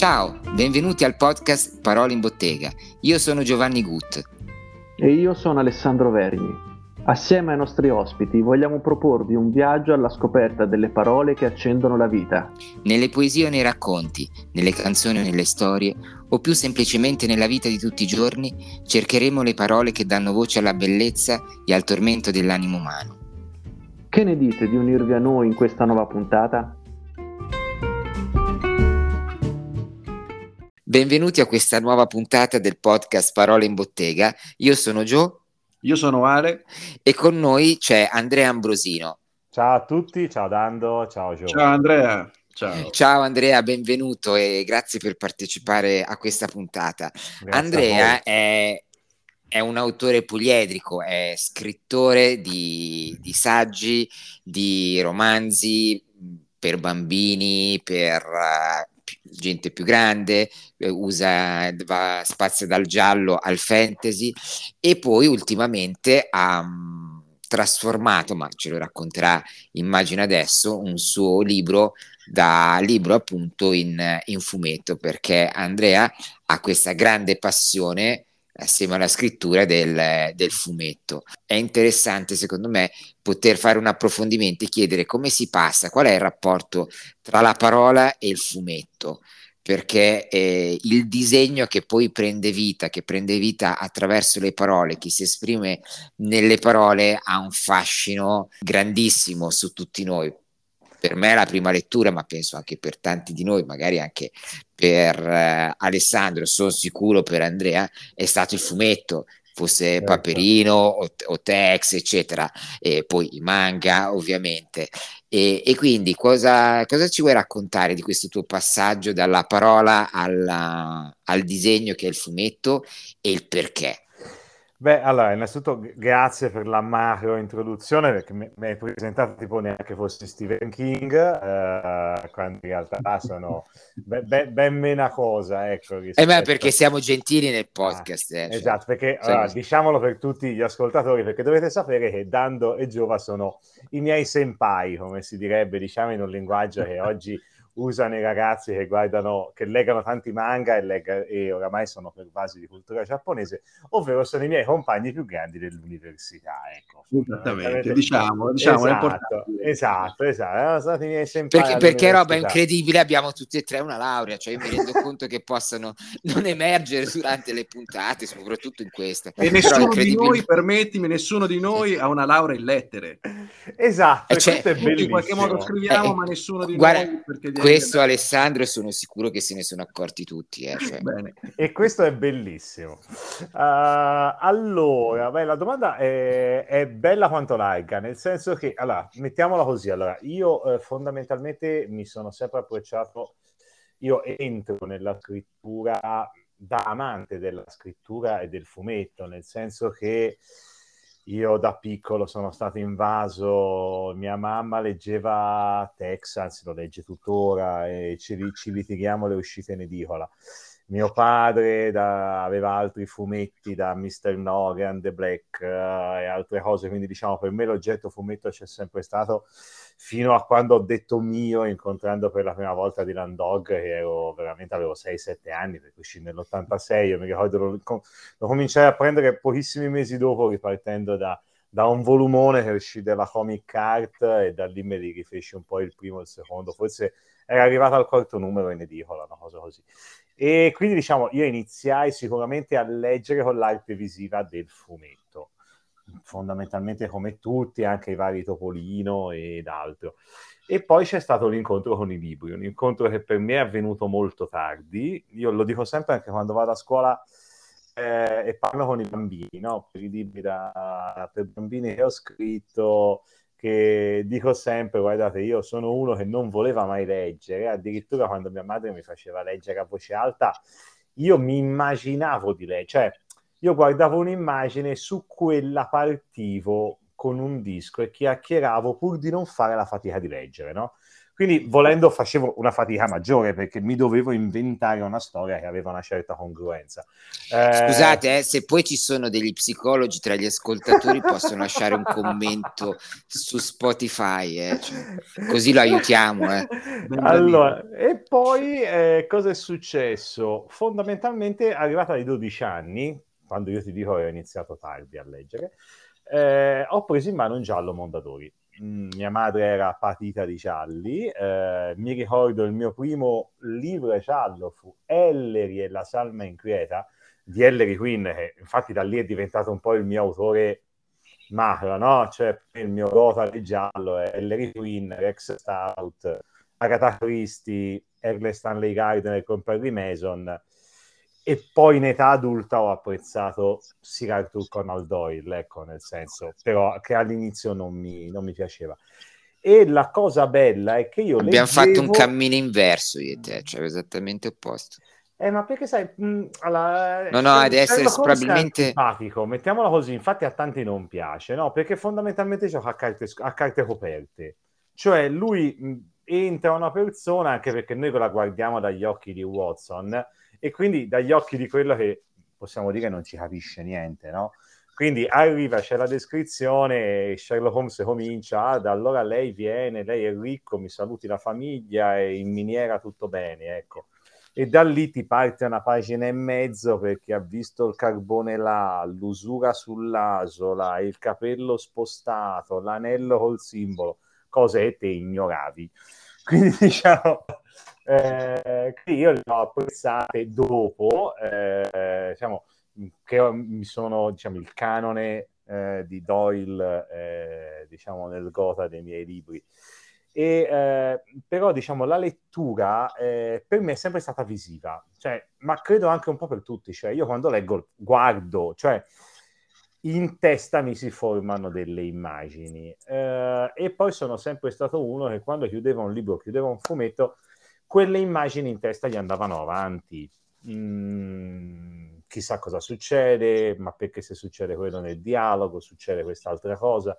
Ciao, benvenuti al podcast Parole in Bottega. Io sono Giovanni Gut. E io sono Alessandro Vergni. Assieme ai nostri ospiti vogliamo proporvi un viaggio alla scoperta delle parole che accendono la vita. Nelle poesie o nei racconti, nelle canzoni o nelle storie, o più semplicemente nella vita di tutti i giorni, cercheremo le parole che danno voce alla bellezza e al tormento dell'animo umano. Che ne dite di unirvi a noi in questa nuova puntata? Benvenuti a questa nuova puntata del podcast Parole in Bottega. Io sono Gio. Io sono Ale. E con noi c'è Andrea Ambrosino. Ciao a tutti, ciao Dando, ciao Gio. Ciao Andrea. Ciao. Ciao Andrea, benvenuto e grazie per partecipare a questa puntata. Grazie Andrea è, è, un autore poliedrico, è scrittore di, di saggi, di romanzi per bambini, per uh, gente più grande, usa, va, spazia dal giallo al fantasy e poi ultimamente ha um, trasformato, ma ce lo racconterà immagino adesso, un suo libro da libro appunto in, in fumetto perché Andrea ha questa grande passione assieme alla scrittura del, del, fumetto. È interessante, secondo me, poter fare un approfondimento e chiedere come si passa, qual è il rapporto tra la parola e il fumetto, perché eh, il disegno che poi prende vita, che prende vita attraverso le parole, chi si esprime nelle parole ha un fascino grandissimo su tutti noi. Per me la prima lettura, ma penso anche per tanti di noi, magari anche per eh, Alessandro, sono sicuro per Andrea, è stato il fumetto, fosse certo. Paperino o, o, Tex, eccetera, e poi i manga, ovviamente. E, e quindi cosa, cosa, ci vuoi raccontare di questo tuo passaggio dalla parola alla, al disegno che è il fumetto e il perché? Beh, allora, innanzitutto grazie per la macro introduzione, perché mi, mi hai presentato tipo neanche fossi Stephen King, eh, quando in realtà sono ben, ben, ben meno cosa, ecco. Rispetto... Eh beh, perché siamo gentili nel podcast. Ah, eh, cioè. Esatto, perché allora, diciamolo per tutti gli ascoltatori, perché dovete sapere che Dando e Giova sono i miei senpai, come si direbbe, diciamo in un linguaggio che oggi usano i ragazzi che guardano, che leggono tanti manga e, legga, e oramai sono pervasi di cultura giapponese, ovvero sono i miei compagni più grandi dell'università. Ecco. Esattamente, diciamo, diciamo esatto, esatto, esatto, sono i miei perché, perché roba incredibile, abbiamo tutti e tre una laurea, cioè io mi rendo conto che possano non emergere durante le puntate, soprattutto in queste. E nessuno di noi, permettimi, nessuno di noi ha una laurea in lettere. Esatto, cioè, in qualche modo scriviamo, eh, ma nessuno di guarda, noi perché questo Alessandro sono sicuro che se ne sono accorti tutti. Eh, cioè. E questo è bellissimo. Uh, allora, beh, la domanda è, è, bella quanto larga, nel senso che, allora, mettiamola così, allora, io eh, fondamentalmente mi sono sempre approcciato, io entro nella scrittura da amante della scrittura e del fumetto, nel senso che io da piccolo sono stato invaso, mia mamma leggeva Texas, lo legge tuttora e ci, ci litighiamo le uscite in edicola. Mio padre da, aveva altri fumetti da Mr. Nogan, The Black uh, e altre cose, quindi diciamo per me l'oggetto fumetto c'è sempre stato fino a quando ho detto mio incontrando per la prima volta Dylan Dog che ero veramente avevo 6-7 anni perché uscì nell'86 io mi ricordo lo, lo, cominciai a prendere pochissimi mesi dopo ripartendo da, da un volumone che uscì dalla Comic Art e da lì me li rifeci un po' il primo e il secondo forse era arrivato al quarto numero in edicola una cosa così e quindi diciamo io iniziai sicuramente a leggere con l'arte visiva del fumetto fondamentalmente come tutti, anche i vari Topolino ed altro. E poi c'è stato l'incontro con i libri, un incontro che per me è avvenuto molto tardi. Io lo dico sempre anche quando vado a scuola eh, e parlo con i bambini, no? per i libri da, per bambini che ho scritto, che dico sempre, guardate, io sono uno che non voleva mai leggere, addirittura quando mia madre mi faceva leggere a voce alta, io mi immaginavo di leggere, cioè io guardavo un'immagine su quella partivo con un disco e chiacchieravo pur di non fare la fatica di leggere, no? Quindi volendo facevo una fatica maggiore perché mi dovevo inventare una storia che aveva una certa congruenza. Eh... Scusate, eh, se poi ci sono degli psicologi tra gli ascoltatori possono lasciare un commento su Spotify, eh, cioè, così lo aiutiamo. Eh. Allora, e poi eh, cosa è successo? Fondamentalmente arrivata ai 12 anni, quando io ti dico che ho iniziato tardi a leggere, eh, ho preso in mano un giallo Mondadori Mm, mia madre era patita di gialli, eh, mi ricordo il mio primo libro giallo fu Ellery e la salma inquieta di Ellery Quinn, che infatti da lì è diventato un po' il mio autore macro, no? Cioè il mio gota di giallo è Ellery Quinn, Rex Stout, Agatha Christie, Erle Stanley Gardner con Perry Mason e poi in età adulta ho apprezzato Sir Arthur Conan Doyle, ecco, nel senso, però che all'inizio non mi, non mi piaceva. E la cosa bella è che io Abbiamo leggevo... fatto un cammino inverso io e te, cioè esattamente opposto. Eh, ma perché sai, mh, alla... no, no, ad essere probabilmente simpatico, mettiamola così, infatti a tanti non piace, no? Perché fondamentalmente gioca a carte, a carte coperte. Cioè lui mh, entra una persona, anche perché noi la guardiamo dagli occhi di Watson, e quindi dagli occhi di quello che possiamo dire non ci capisce niente, no? Quindi arriva, c'è la descrizione, Sherlock Holmes comincia, ah, da allora lei viene, lei è ricco, mi saluti la famiglia e in miniera tutto bene, ecco. E da lì ti parte una pagina e mezzo perché ha visto il carbone là, l'usura sull'asola, il capello spostato, l'anello col simbolo, cose che te ignoravi. Quindi diciamo, eh, io le ho apprezzate dopo, eh, diciamo, che mi sono, diciamo, il canone eh, di Doyle, eh, diciamo, nel gota dei miei libri. E, eh, però, diciamo, la lettura eh, per me è sempre stata visiva, cioè, ma credo anche un po' per tutti, cioè, io quando leggo, guardo, cioè, in testa mi si formano delle immagini eh, e poi sono sempre stato uno che quando chiudeva un libro, chiudeva un fumetto, quelle immagini in testa gli andavano avanti. Mm, chissà cosa succede, ma perché se succede quello nel dialogo, succede quest'altra cosa.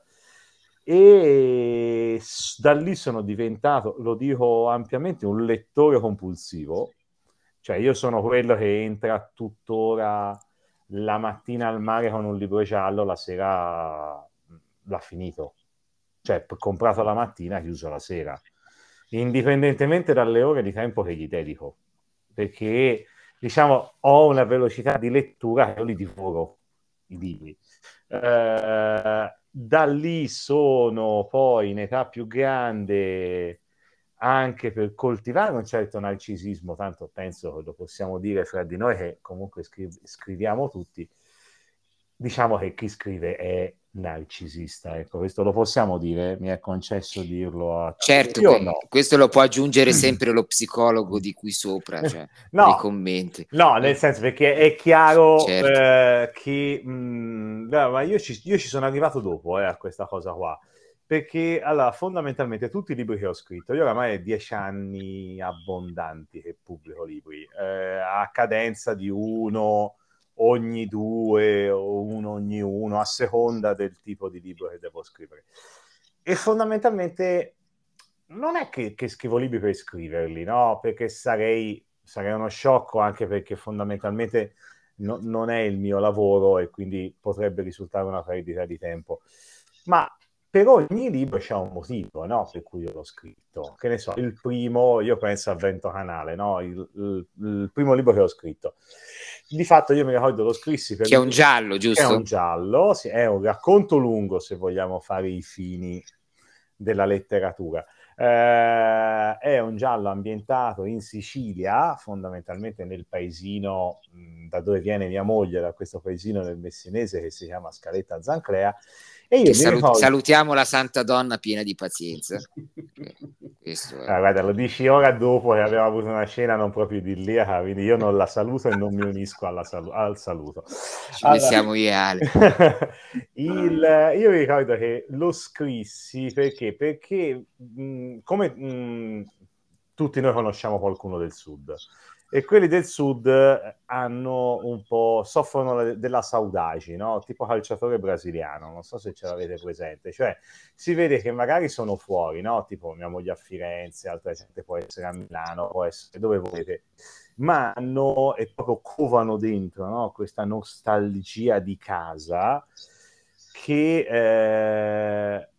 E da lì sono diventato, lo dico ampiamente, un lettore compulsivo. Cioè io sono quello che entra tuttora la mattina al mare con un libro giallo, la sera l'ha finito. Cioè, comprato la mattina, chiuso la sera indipendentemente dalle ore di tempo che gli dedico, perché diciamo ho una velocità di lettura che io li divoro i libri. Eh, da lì sono poi in età più grande anche per coltivare un certo narcisismo, tanto penso che lo possiamo dire fra di noi che comunque scri- scriviamo tutti, diciamo che chi scrive è narcisista, ecco, questo lo possiamo dire, mi è concesso dirlo a Certo, que- no. questo lo può aggiungere sempre lo psicologo di qui sopra, cioè, no, nei commenti. No, nel senso perché è chiaro certo. eh, che mh, mm, ma io ci, io ci, sono arrivato dopo eh, a questa cosa qua, perché allora fondamentalmente tutti i libri che ho scritto, io oramai è dieci anni abbondanti che pubblico libri, eh, a cadenza di uno ogni due o uno ogni uno, a seconda del tipo di libro che devo scrivere. E fondamentalmente non è che, che scrivo libri per scriverli, no? Perché sarei, sarei uno sciocco anche perché fondamentalmente no, non è il mio lavoro e quindi potrebbe risultare una perdita di tempo. Ma per ogni libro c'è un motivo no? per cui io l'ho scritto. Che ne so, il primo, io penso a Vento Canale, no? il, il, il primo libro che ho scritto. Di fatto io mi ricordo lo scrissi per... Che è un giallo, giusto? È un giallo, sì, è un racconto lungo se vogliamo fare i fini della letteratura. Eh, è un giallo ambientato in Sicilia, fondamentalmente nel paesino mh, da dove viene mia moglie, da questo paesino del Messinese che si chiama Scaletta Zanclea, salut- ricordo... salutiamo la Santa Donna piena di pazienza. ah, guarda, lo dici ora dopo che abbiamo avuto una scena non proprio idilliaca, quindi io non la saluto e non mi unisco sal- al saluto. Ci allora... pensiamo io Il... Io ricordo che lo scrissi perché, perché mh, come mh, tutti noi conosciamo qualcuno del sud, e quelli del sud eh, hanno un po' soffrono della saudade, no? tipo calciatore brasiliano, non so se ce l'avete presente, cioè si vede che magari sono fuori, no? tipo mia moglie a Firenze, altra gente può essere a Milano, può essere dove volete, ma hanno e proprio covano dentro no? questa nostalgia di casa che eh,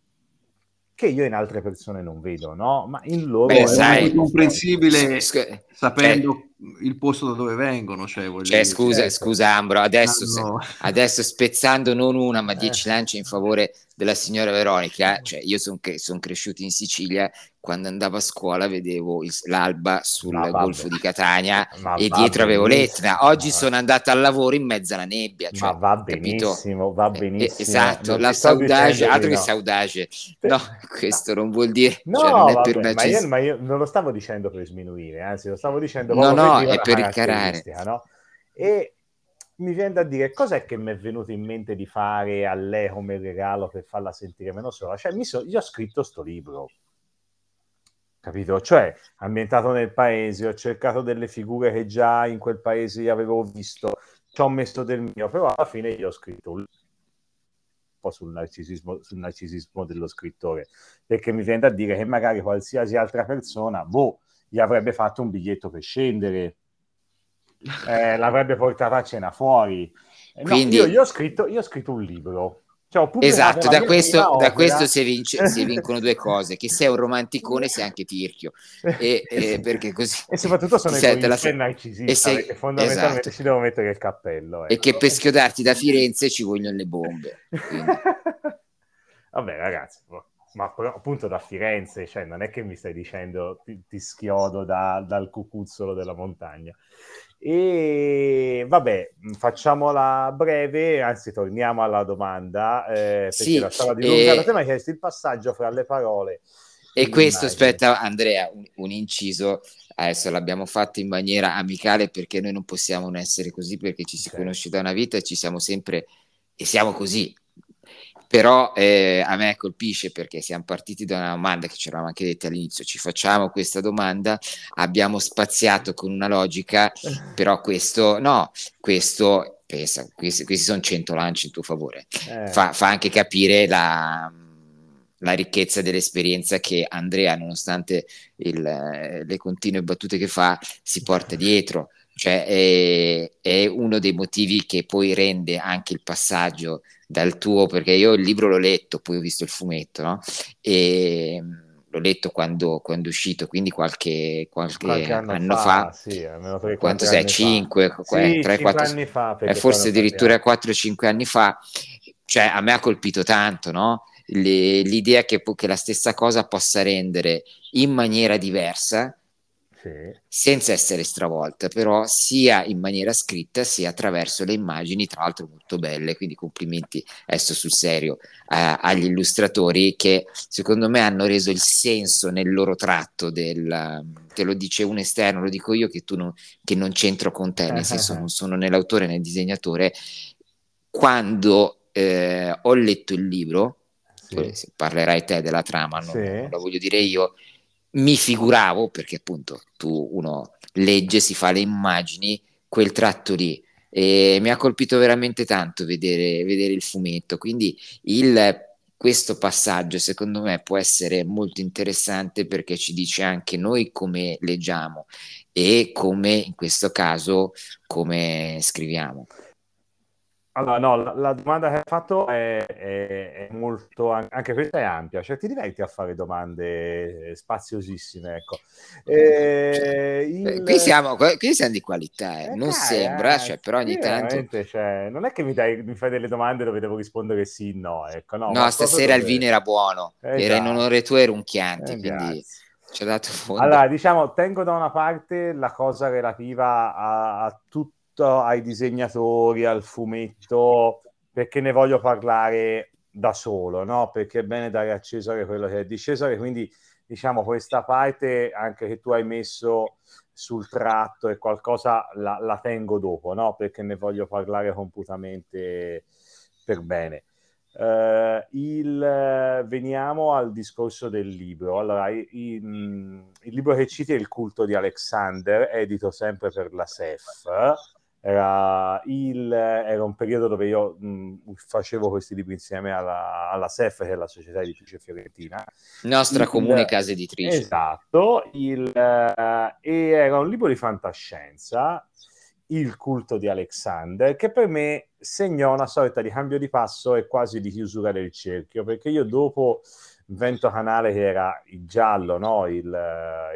che io in altre persone non vedo, no? Ma in loro Beh, è sai, comprensibile sc- sapendo eh, il posto da dove vengono. Cioè, cioè scusa, certo. scusa Ambro, adesso, ah, no. se, adesso spezzando non una ma dieci eh. lanci in favore della signora Veronica, cioè io sono son cresciuto in Sicilia quando andavo a scuola vedevo il, l'alba sul no, golfo di Catania ma e dietro avevo l'Etna. Oggi no. sono andato al lavoro in mezzo alla nebbia. Cioè, ma va benissimo, va eh, eh, benissimo. Eh, esatto, la saudage, altro che saudage. No, questo non vuol dire... No, cioè, non vabbè, per ma, io, ma, io, non lo stavo dicendo per sminuire, anzi lo stavo dicendo no, no, è per incarare. No? E mi viene da dire cos'è che mi è venuto in mente di fare a lei come regalo per farla sentire meno sola. Cioè, mi so, io ho scritto sto libro capito? Cioè, ambientato nel paese, ho cercato delle figure che già in quel paese avevo visto, ci ho messo del mio, però alla fine io ho scritto un po' sul narcisismo, sul narcisismo dello scrittore, perché mi viene da dire che magari qualsiasi altra persona, boh, gli avrebbe fatto un biglietto per scendere, eh, l'avrebbe portata a cena fuori. Eh, no, Quindi... io, io, ho scritto, io ho scritto un libro cioè, esatto, da questo, da questo si, vince, si, vincono due cose, che sei un romanticone sei anche tirchio, e, e, perché così... E soprattutto sono i la... narcisista, sei... perché fondamentalmente esatto. ci devo mettere il cappello. Ecco. E che per schiodarti da Firenze ci vogliono le bombe. Vabbè ragazzi, boh, ma appunto da Firenze, cioè non è che mi stai dicendo ti, ti schiodo da, dal cucuzzolo della montagna. E vabbè, facciamola breve, anzi torniamo alla domanda, eh, perché sì, la stava dilungata. E... Te mi chiesto il passaggio fra le parole. E questo, aspetta Andrea, un, un, inciso, adesso l'abbiamo fatto in maniera amicale perché noi non possiamo non essere così perché ci si okay. conosce da una vita e ci siamo sempre, e siamo così, però eh, a me colpisce perché siamo partiti da una domanda che ci eravamo anche detti all'inizio, ci facciamo questa domanda, abbiamo spaziato con una logica, però questo no, questo pensa, questi, questi sono 100 lanci in tuo favore, eh. fa, fa, anche capire la, la ricchezza dell'esperienza che Andrea, nonostante il, le continue battute che fa, si porta dietro. Cioè è, è, uno dei motivi che poi rende anche il passaggio dal tuo, perché io il libro l'ho letto, poi ho visto il fumetto, no? E mm, l'ho letto quando, quando è uscito, quindi qualche, qualche, qualche anno, anno, fa, fa sì, quanto sei? 5, sì, 3, 4 anni fa, eh, forse addirittura 4-5 anni fa, cioè a me ha colpito tanto, no? Le, l'idea che, che la stessa cosa possa rendere in maniera diversa sì. senza essere stravolta, però sia in maniera scritta sia attraverso le immagini, tra l'altro molto belle, quindi complimenti adesso sul serio eh, agli illustratori che secondo me hanno reso il senso nel loro tratto del, te lo dice un esterno, lo dico io che tu non, che non c'entro con te, nel senso non sono né l'autore né il disegnatore, quando eh, ho letto il libro, sì. parlerai te della trama, non, sì. non la voglio dire io, mi figuravo, perché appunto tu uno legge, si fa le immagini, quel tratto lì. E mi ha colpito veramente tanto vedere, vedere il fumetto. Quindi il, questo passaggio secondo me può essere molto interessante perché ci dice anche noi come leggiamo e come in questo caso come scriviamo. Allora, no, la, la, domanda che hai fatto è, è, è, molto, anche questa è ampia, cioè ti diverti a fare domande spaziosissime, ecco. Eh, il... qui, siamo, qui siamo di qualità, eh. Eh, non dai, sembra, eh, cioè, però ogni tanto... Cioè, non è che mi, dai, mi, fai delle domande dove devo rispondere sì, no, ecco. No, no stasera dove... il vino era buono, era in esatto. onore tuo e Runchianti, quindi... Ci ha dato fondo. Allora, diciamo, tengo da una parte la cosa relativa a, a tutto ai disegnatori, al fumetto, perché ne voglio parlare da solo, no? Perché è bene dare a Cesare quello che è di Cesare, quindi diciamo questa parte anche che tu hai messo sul tratto e qualcosa la, la tengo dopo, no? Perché ne voglio parlare completamente per bene. Uh, il, veniamo al discorso del libro. Allora, il, il, il, libro che citi è Il culto di Alexander, edito sempre per la SEF. Era, il, era un periodo dove io mh, facevo questi libri insieme alla, alla, SEF, che è la Società Editrice Fiorentina. Nostra comune casa editrice. Esatto, uh, e era un libro di fantascienza il culto di Alexander, che per me segnò una sorta di cambio di passo e quasi di chiusura del cerchio, perché io dopo Vento Canale, che era il giallo, no? il,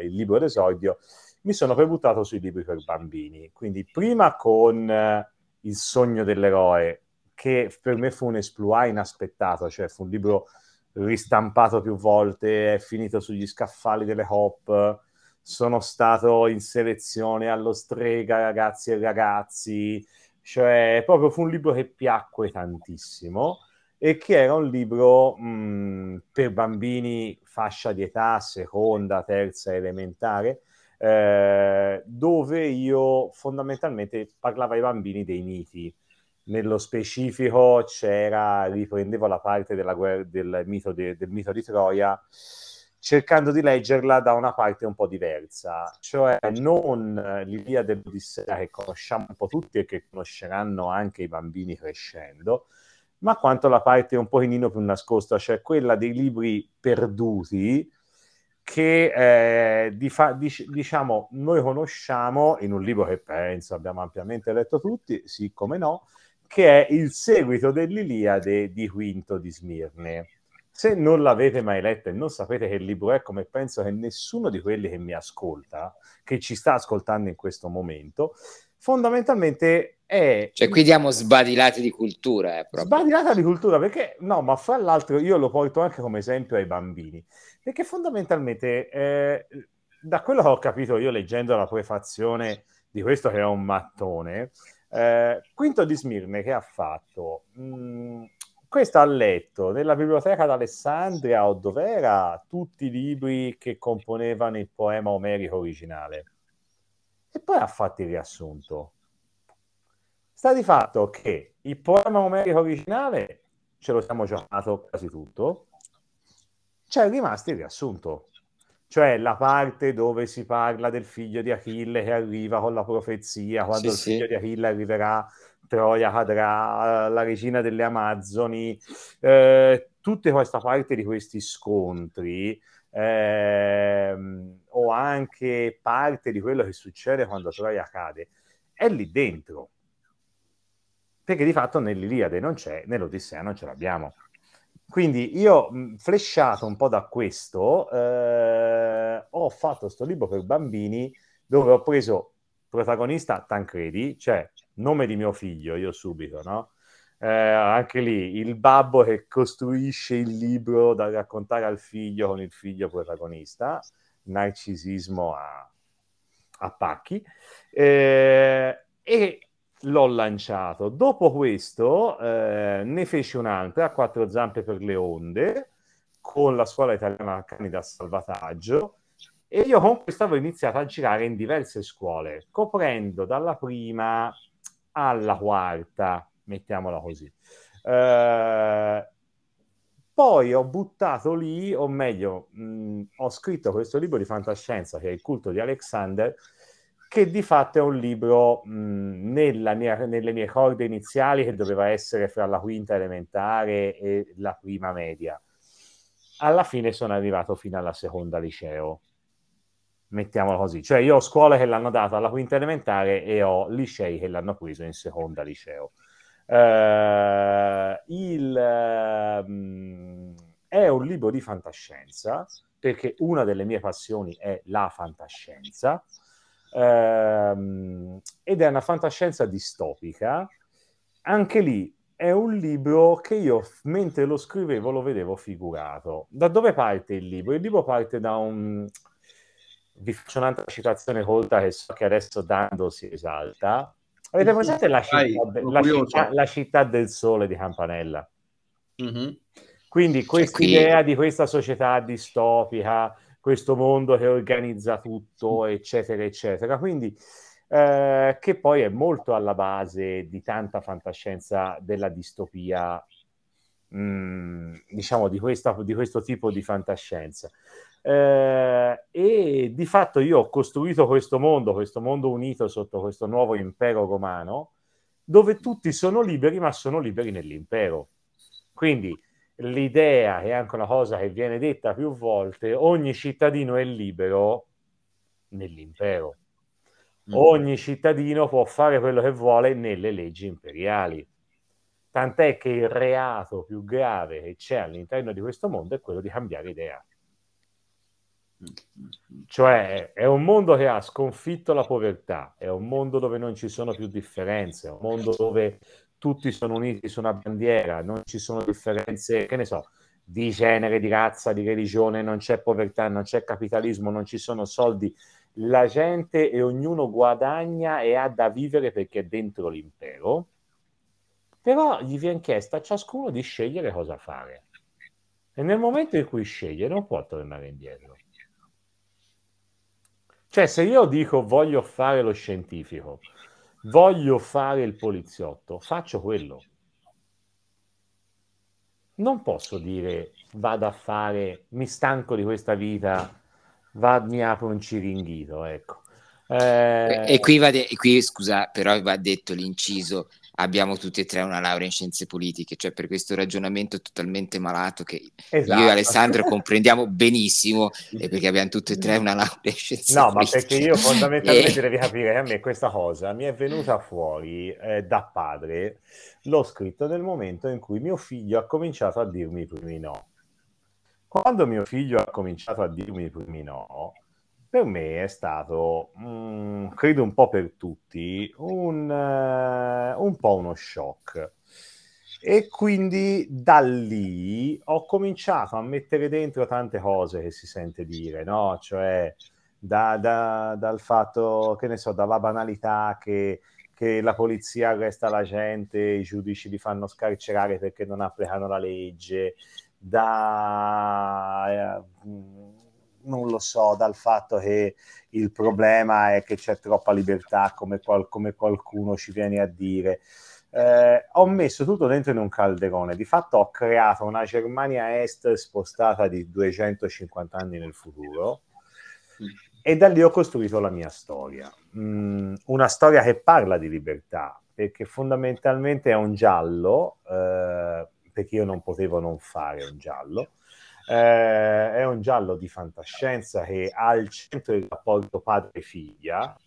il libro d'esordio, mi sono poi buttato sui libri per bambini. Quindi prima con uh, Il sogno dell'eroe, che per me fu un esploit inaspettato, cioè fu un libro ristampato più volte, è finito sugli scaffali delle hop, sono stato in selezione allo strega ragazzi e ragazzi, cioè proprio fu un libro che piacque tantissimo e che era un libro mh, per bambini fascia di età seconda, terza elementare, eh, dove io fondamentalmente parlavo ai bambini dei miti. Nello specifico c'era, riprendevo la parte della, del, mito de, del mito di Troia, cercando di leggerla da una parte un po' diversa, cioè non l'Ilia dell'Odissea che conosciamo un po' tutti e che conosceranno anche i bambini crescendo, ma quanto la parte un pochino più nascosta, cioè quella dei libri perduti che eh, di fa- dic- diciamo noi conosciamo in un libro che penso abbiamo ampiamente letto tutti, sì come no, che è il seguito dell'Iliade di Quinto di Smirne. Se non l'avete mai letto e non sapete che libro è, come penso che nessuno di quelli che mi ascolta, che ci sta ascoltando in questo momento, fondamentalmente è... Cioè qui diamo sbadilati di cultura. Eh, sbadilata di cultura, perché no, ma fra l'altro io lo porto anche come esempio ai bambini, perché fondamentalmente eh, da quello che ho capito io leggendo la prefazione di questo che è un mattone, eh, Quinto di Smirne che ha fatto... Mh, mm, questo ha letto nella biblioteca d'Alessandria o dov'era tutti i libri che componevano il poema omerico originale e poi ha fatto il riassunto. Sta di fatto che il poema omerico originale ce lo siamo giocato quasi tutto, c'è rimasto il riassunto, cioè la parte dove si parla del figlio di Achille che arriva con la profezia, quando sì, il figlio sì. di Achille arriverà Troia cadrà, la regina delle Amazzoni, eh, tutta questa parte di questi scontri, eh, o anche parte di quello che succede quando Troia cade, è lì dentro. Perché di fatto nell'Iliade non c'è, nell'Odissea non ce l'abbiamo. Quindi io, flesciato un po' da questo, eh, ho fatto questo libro per bambini dove ho preso protagonista Tancredi, cioè nome di mio figlio, io subito, no? Eh, anche lì il babbo che costruisce il libro da raccontare al figlio con il figlio protagonista, narcisismo a, a pacchi, eh, e l'ho lanciato. Dopo questo eh, ne feci un'altra, a quattro zampe per le onde, con la scuola italiana Cani da salvataggio, e io con questo avevo iniziato a girare in diverse scuole, coprendo dalla prima alla quarta, mettiamola così. Eh, poi ho buttato lì, o meglio, mh, ho scritto questo libro di fantascienza che è Il culto di Alexander, che di fatto è un libro mh, mia, nelle mie corde iniziali che doveva essere fra la quinta elementare e la prima media. Alla fine sono arrivato fino alla seconda liceo mettiamolo così. Cioè io ho scuole che l'hanno dato alla quinta elementare e ho licei che l'hanno preso in seconda liceo. Uh, il, uh, è un libro di fantascienza perché una delle mie passioni è la fantascienza uh, ed è una fantascienza distopica. Anche lì è un libro che io mentre lo scrivevo lo vedevo figurato. Da dove parte il libro? Il libro parte da un, vi faccio un'altra citazione colta che so che adesso Dando si esalta. Avete presente la città, de- la, città, la città, del sole di Campanella? Mm-hmm. Quindi questa idea di questa società distopica, questo mondo che organizza tutto, eccetera, eccetera. Quindi eh, che poi è molto alla base di tanta fantascienza della distopia mh, mm, diciamo, di, questa, di questo tipo di fantascienza. Eh, e di fatto io ho costruito questo mondo, questo mondo unito sotto questo nuovo impero romano, dove tutti sono liberi, ma sono liberi nell'impero. Quindi l'idea è anche una cosa che viene detta più volte, ogni cittadino è libero nell'impero. Mm. Ogni cittadino può fare quello che vuole nelle leggi imperiali. Tant'è che il reato più grave che c'è all'interno di questo mondo è quello di cambiare idea. Cioè è un mondo che ha sconfitto la povertà, è un mondo dove non ci sono più differenze, è un mondo dove tutti sono uniti su una bandiera, non ci sono differenze, che ne so, di genere, di razza, di religione, non c'è povertà, non c'è capitalismo, non ci sono soldi. La gente e ognuno guadagna e ha da vivere perché è dentro l'impero, però gli viene chiesto a ciascuno di scegliere cosa fare. E nel momento in cui sceglie non può tornare indietro. Cioè, se io dico voglio fare lo scientifico, voglio fare il poliziotto, faccio quello. Non posso dire vado a fare, mi stanco di questa vita, va, mi apro un ciringhito, ecco. Eh... E, qui va de- e qui, scusa, però va detto l'inciso, abbiamo tutti e tre una laurea in scienze politiche, cioè per questo ragionamento totalmente malato che esatto. io e Alessandro comprendiamo benissimo e perché abbiamo tutti e tre una laurea in scienze no, politiche. No, ma perché io fondamentalmente e... devi capire che a me questa cosa mi è venuta fuori eh, da padre, l'ho scritto nel momento in cui mio figlio ha cominciato a dirmi i primi no. Quando mio figlio ha cominciato a dirmi i primi no, per me è stato, mh, mm, credo un po' per tutti, un, uh, un po' uno shock. E quindi da lì ho cominciato a mettere dentro tante cose che si sente dire, no? Cioè da, da, dal fatto, che ne so, dalla banalità che, che la polizia arresta la gente, i giudici li fanno scarcerare perché non applicano la legge, da... Eh, non lo so, dal fatto che il problema è che c'è troppa libertà, come, qual- come qualcuno ci viene a dire. Eh, ho messo tutto dentro in un calderone, di fatto ho creato una Germania Est spostata di 250 anni nel futuro e da lì ho costruito la mia storia. Mm, una storia che parla di libertà, perché fondamentalmente è un giallo, eh, perché io non potevo non fare un giallo, eh, è un giallo di fantascienza che ha al centro il rapporto padre-figlia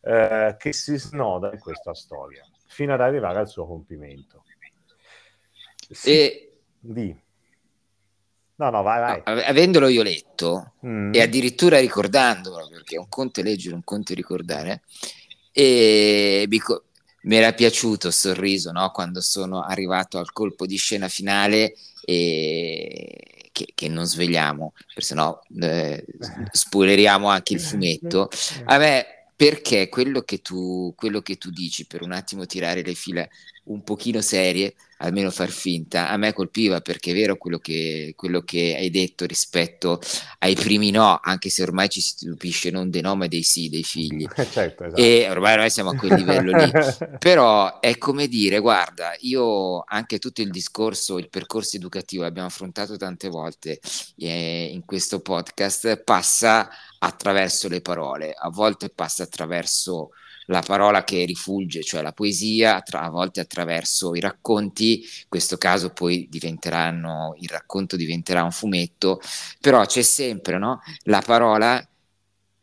eh, che si snoda in questa storia fino ad arrivare al suo compimento. Sì. E... Di. No, no, vai, vai. avendolo io letto mm. e addirittura ricordandolo, perché è un conto leggere, un conto ricordare, e mi era piaciuto il sorriso no? quando sono arrivato al colpo di scena finale e che, che non svegliamo, perché sennò eh, spoileriamo anche il fumetto. A me, perché quello che, tu, quello che tu dici, per un attimo tirare le fila un pochino serie, almeno far finta. A me colpiva perché è vero quello che, quello che hai detto rispetto ai primi no, anche se ormai ci si stupisce non dei no ma dei sì, dei figli. certo, esatto. E ormai noi siamo a quel livello lì. Però è come dire, guarda, io anche tutto il discorso, il percorso educativo l'abbiamo affrontato tante volte eh, in questo podcast, passa attraverso le parole, a volte passa attraverso la parola che rifulge, cioè la poesia, tra, a volte attraverso i racconti, in questo caso poi diventeranno, il racconto diventerà un fumetto, però c'è sempre no? la parola,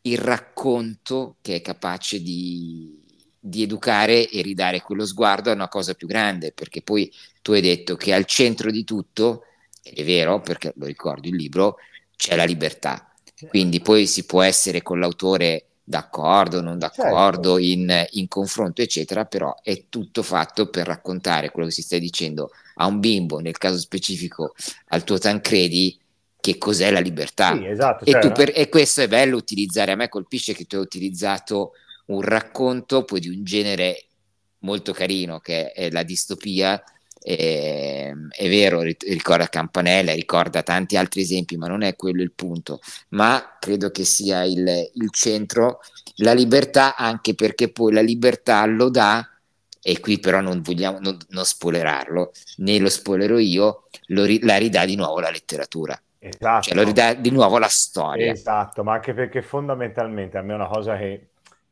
il racconto che è capace di, di educare e ridare quello sguardo a una cosa più grande, perché poi tu hai detto che al centro di tutto, ed è vero perché lo ricordo il libro, c'è la libertà. Quindi poi si può essere con l'autore d'accordo, non d'accordo, certo. in, in, confronto, eccetera, però è tutto fatto per raccontare quello che si sta dicendo a un bimbo, nel caso specifico al tuo Tancredi, che cos'è la libertà. Sì, esatto, e, cioè, per, e, questo è bello utilizzare, a me colpisce che tu hai utilizzato un racconto poi di un genere molto carino che è la distopia, eh, è vero, ricorda Campanella, ricorda tanti altri esempi, ma non è quello il punto. Ma credo che sia il, il centro, la libertà, anche perché poi la libertà lo dà e qui però non vogliamo non, non spoilerarlo, né lo spoilerò io, lo ri, la ridà di nuovo la letteratura. Esatto. Cioè, lo ridà di nuovo la storia. Esatto, ma anche perché fondamentalmente a me è una cosa che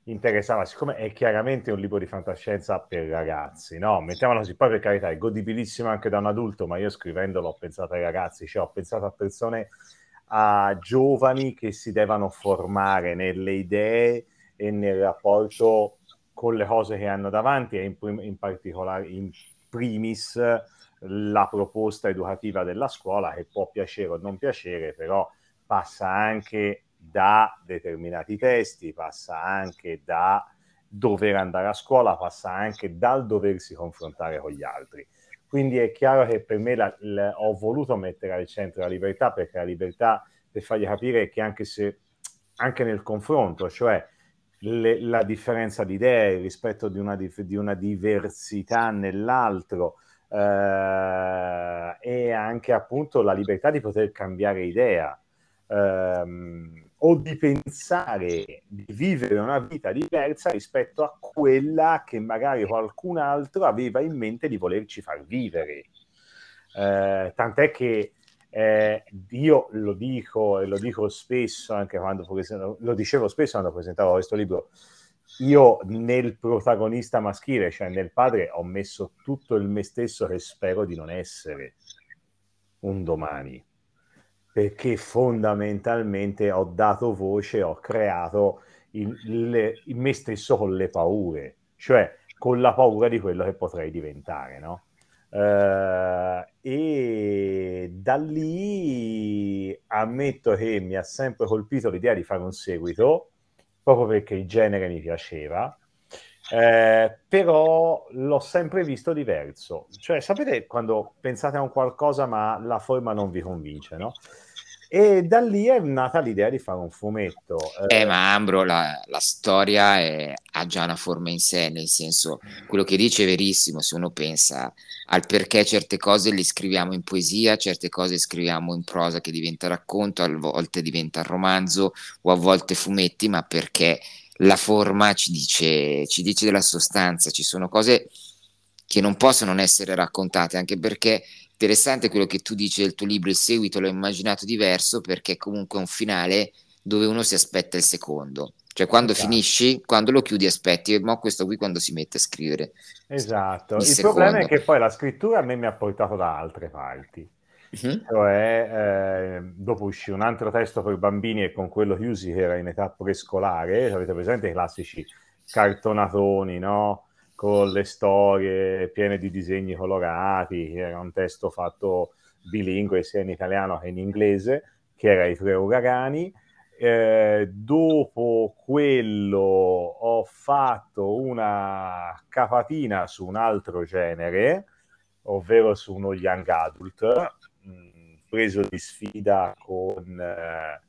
interessava, siccome è chiaramente un libro di fantascienza per ragazzi, no? Mettiamolo così, poi per carità è godibilissimo anche da un adulto, ma io scrivendolo ho pensato ai ragazzi, cioè ho pensato a persone, a giovani che si devono formare nelle idee e nel rapporto con le cose che hanno davanti e in, in particolare in primis la proposta educativa della scuola che può piacere o non piacere, però passa anche da determinati testi, passa anche da dover andare a scuola, passa anche dal doversi confrontare con gli altri. Quindi è chiaro che per me la, la, ho voluto mettere al centro la libertà perché la libertà per fargli capire che anche se anche nel confronto, cioè le, la differenza di idee, il rispetto di una, di una diversità nell'altro eh, e anche appunto la libertà di poter cambiare idea. Ehm, o di pensare di vivere una vita diversa rispetto a quella che magari qualcun altro aveva in mente di volerci far vivere. Eh, tant'è che eh, io lo dico e lo dico spesso anche quando lo dicevo spesso quando presentavo questo libro. Io nel protagonista maschile, cioè nel padre, ho messo tutto il me stesso che spero di non essere un domani perché fondamentalmente ho dato voce, ho creato il, il me stesso con le paure, cioè con la paura di quello che potrei diventare, no? Uh, e da lì ammetto che mi ha sempre colpito l'idea di fare un seguito proprio perché il genere mi piaceva eh, però l'ho sempre visto diverso cioè sapete quando pensate a un qualcosa ma la forma non vi convince no? E da lì è nata l'idea di fare un fumetto. Eh, eh ma Ambro, la, la storia è, ha già una forma in sé, nel senso, quello che dice è verissimo, se uno pensa al perché certe cose le scriviamo in poesia, certe cose scriviamo in prosa che diventa racconto, a volte diventa romanzo o a volte fumetti, ma perché la forma ci dice, ci dice della sostanza, ci sono cose che non possono non essere raccontate, anche perché interessante quello che tu dici del tuo libro, il seguito l'ho immaginato diverso perché comunque è un finale dove uno si aspetta il secondo. Cioè quando esatto. finisci, quando lo chiudi aspetti, ma questo qui quando si mette a scrivere. Esatto, il, il problema è che poi la scrittura a me mi ha portato da altre parti. Uh-huh. Cioè, eh, dopo uscì un altro testo per bambini e con quello chiusi che era in età prescolare, avete presente i classici cartonatoni, no? Con le storie piene di disegni colorati, era un testo fatto bilingue sia in italiano che in inglese, che era I tre uragani. Eh, dopo quello ho fatto una capatina su un altro genere, ovvero su uno young adult, mh, mm, preso di sfida con, eh,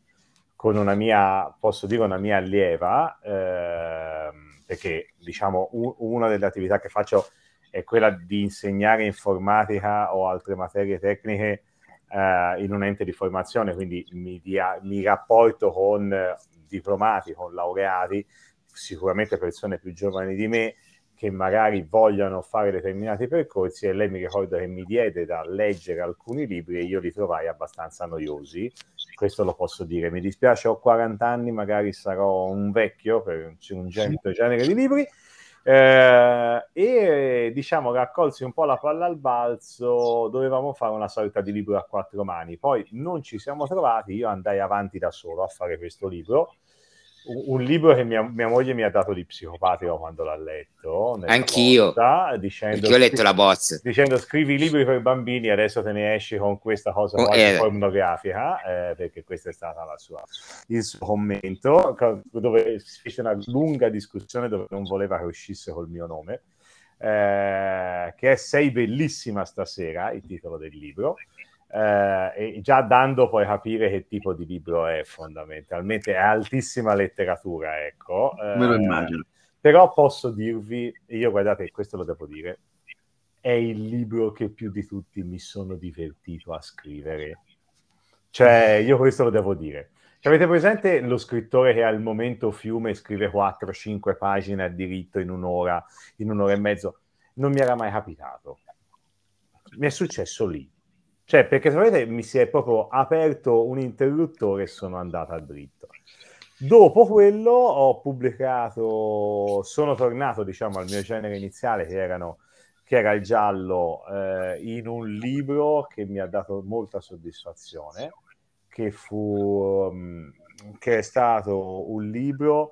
con, una mia, posso dire una mia allieva, eh, perché diciamo un, una delle attività che faccio è quella di insegnare informatica o altre materie tecniche eh, in un ente di formazione, quindi mi, dia, mi rapporto con diplomati, con laureati, sicuramente persone più giovani di me, che magari vogliono fare determinati percorsi e lei mi ricorda che mi diede da leggere alcuni libri e io li trovai abbastanza noiosi, questo lo posso dire, mi dispiace ho 40 anni, magari sarò un vecchio per un certo genere di libri, eh, e diciamo raccolsi un po' la palla al balzo, dovevamo fare una sorta di libro a quattro mani, poi non ci siamo trovati, io andai avanti da solo a fare questo libro, un libro che mia, mia, moglie mi ha dato di psicopatico quando l'ha letto. Anch'io. Volta, dicendo, ho letto la bozza. Dicendo scrivi libri per bambini, adesso te ne esci con questa cosa oh, eh. pornografica, eh, perché questa è stata sua, il suo commento, dove si fece una lunga discussione dove non voleva che uscisse col mio nome. Eh, che è Sei bellissima stasera, il titolo del libro eh, e già dando poi capire che tipo di libro è fondamentalmente, è altissima letteratura, ecco. Eh, Me lo immagino. Però posso dirvi, io guardate, questo lo devo dire, è il libro che più di tutti mi sono divertito a scrivere. Cioè, io questo lo devo dire. Cioè, avete presente lo scrittore che al momento fiume scrive 4-5 pagine a diritto in un'ora, in un'ora e mezzo? non mi era mai capitato. Mi è successo lì. Cioè, perché sapete, mi si è proprio aperto un interruttore e sono andata dritto. Dopo quello ho pubblicato, sono tornato diciamo al mio genere iniziale che, erano, che era il giallo eh, in un libro che mi ha dato molta soddisfazione, che, fu, um, che è stato un libro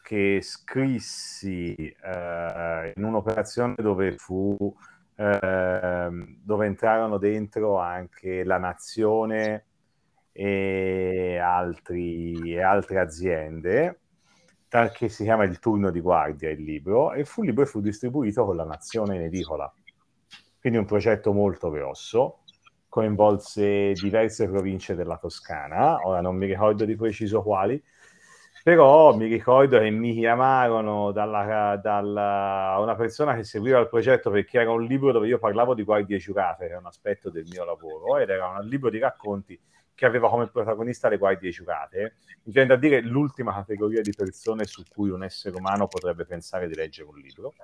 che scrissi eh, in un'operazione dove fu eh, dove entrarono dentro anche la nazione e, altri, e altre aziende che si chiama Il turno di guardia il libro e fu il libro fu distribuito con la nazione in edicola. Quindi un progetto molto grosso coinvolse diverse province della Toscana ora non mi ricordo di preciso quali però mi ricordo che mi chiamarono dalla, dalla, una persona che seguiva il progetto perché era un libro dove io parlavo di guardie giurate, che è un aspetto del mio lavoro, ed era un libro di racconti che aveva come protagonista le guardie giurate, viene da dire l'ultima categoria di persone su cui un essere umano potrebbe pensare di leggere un libro.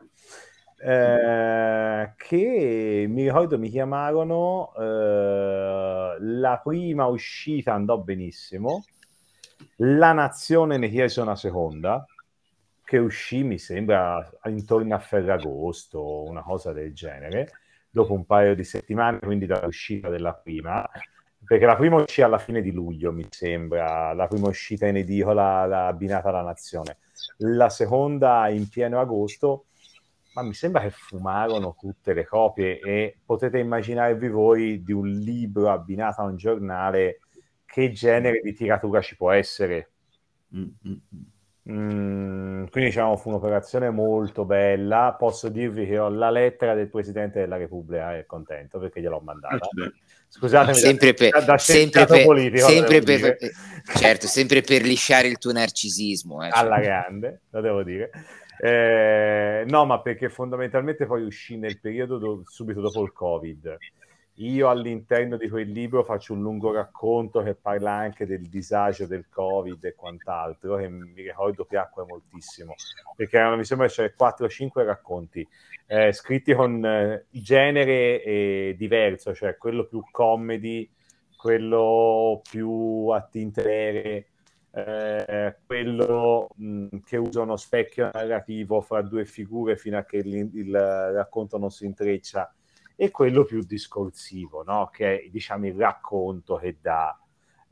Eh, che mi ricordo mi chiamarono eh, la prima uscita andò benissimo la nazione ne chiese una seconda, che uscì, mi sembra, intorno a Ferragosto, una cosa del genere, dopo un paio di settimane, quindi dall'uscita della prima, perché la prima uscì alla fine di luglio, mi sembra, la prima uscita in edicola la, abbinata alla nazione, la seconda in pieno agosto, ma mi sembra che fumarono tutte le copie e potete immaginarvi voi di un libro abbinato a un giornale che genere di tiratura ci può essere. Mm-hmm. Mm, quindi diciamo fu un'operazione molto bella. Posso dirvi che ho la lettera del Presidente della Repubblica, è contento perché gliel'ho mandata. Ah, Scusatemi, sempre per, da, da sempre per, politico, sempre per, certo, sempre per lisciare il tuo narcisismo. Eh, cioè. Alla grande, lo devo dire. Eh, no, ma perché fondamentalmente poi uscì nel periodo do, subito dopo il Covid io all'interno di quel libro faccio un lungo racconto che parla anche del disagio del Covid e quant'altro, che mi ricordo piacque moltissimo, perché erano, mi sembra c'è 4 o 5 racconti eh, scritti con eh, genere eh, diverso, cioè quello più comedy, quello più a tinte vere, eh, quello mh, che usa uno specchio narrativo fra due figure fino a che il, il racconto non si intreccia e quello più discorsivo, no? che è diciamo, il racconto che dà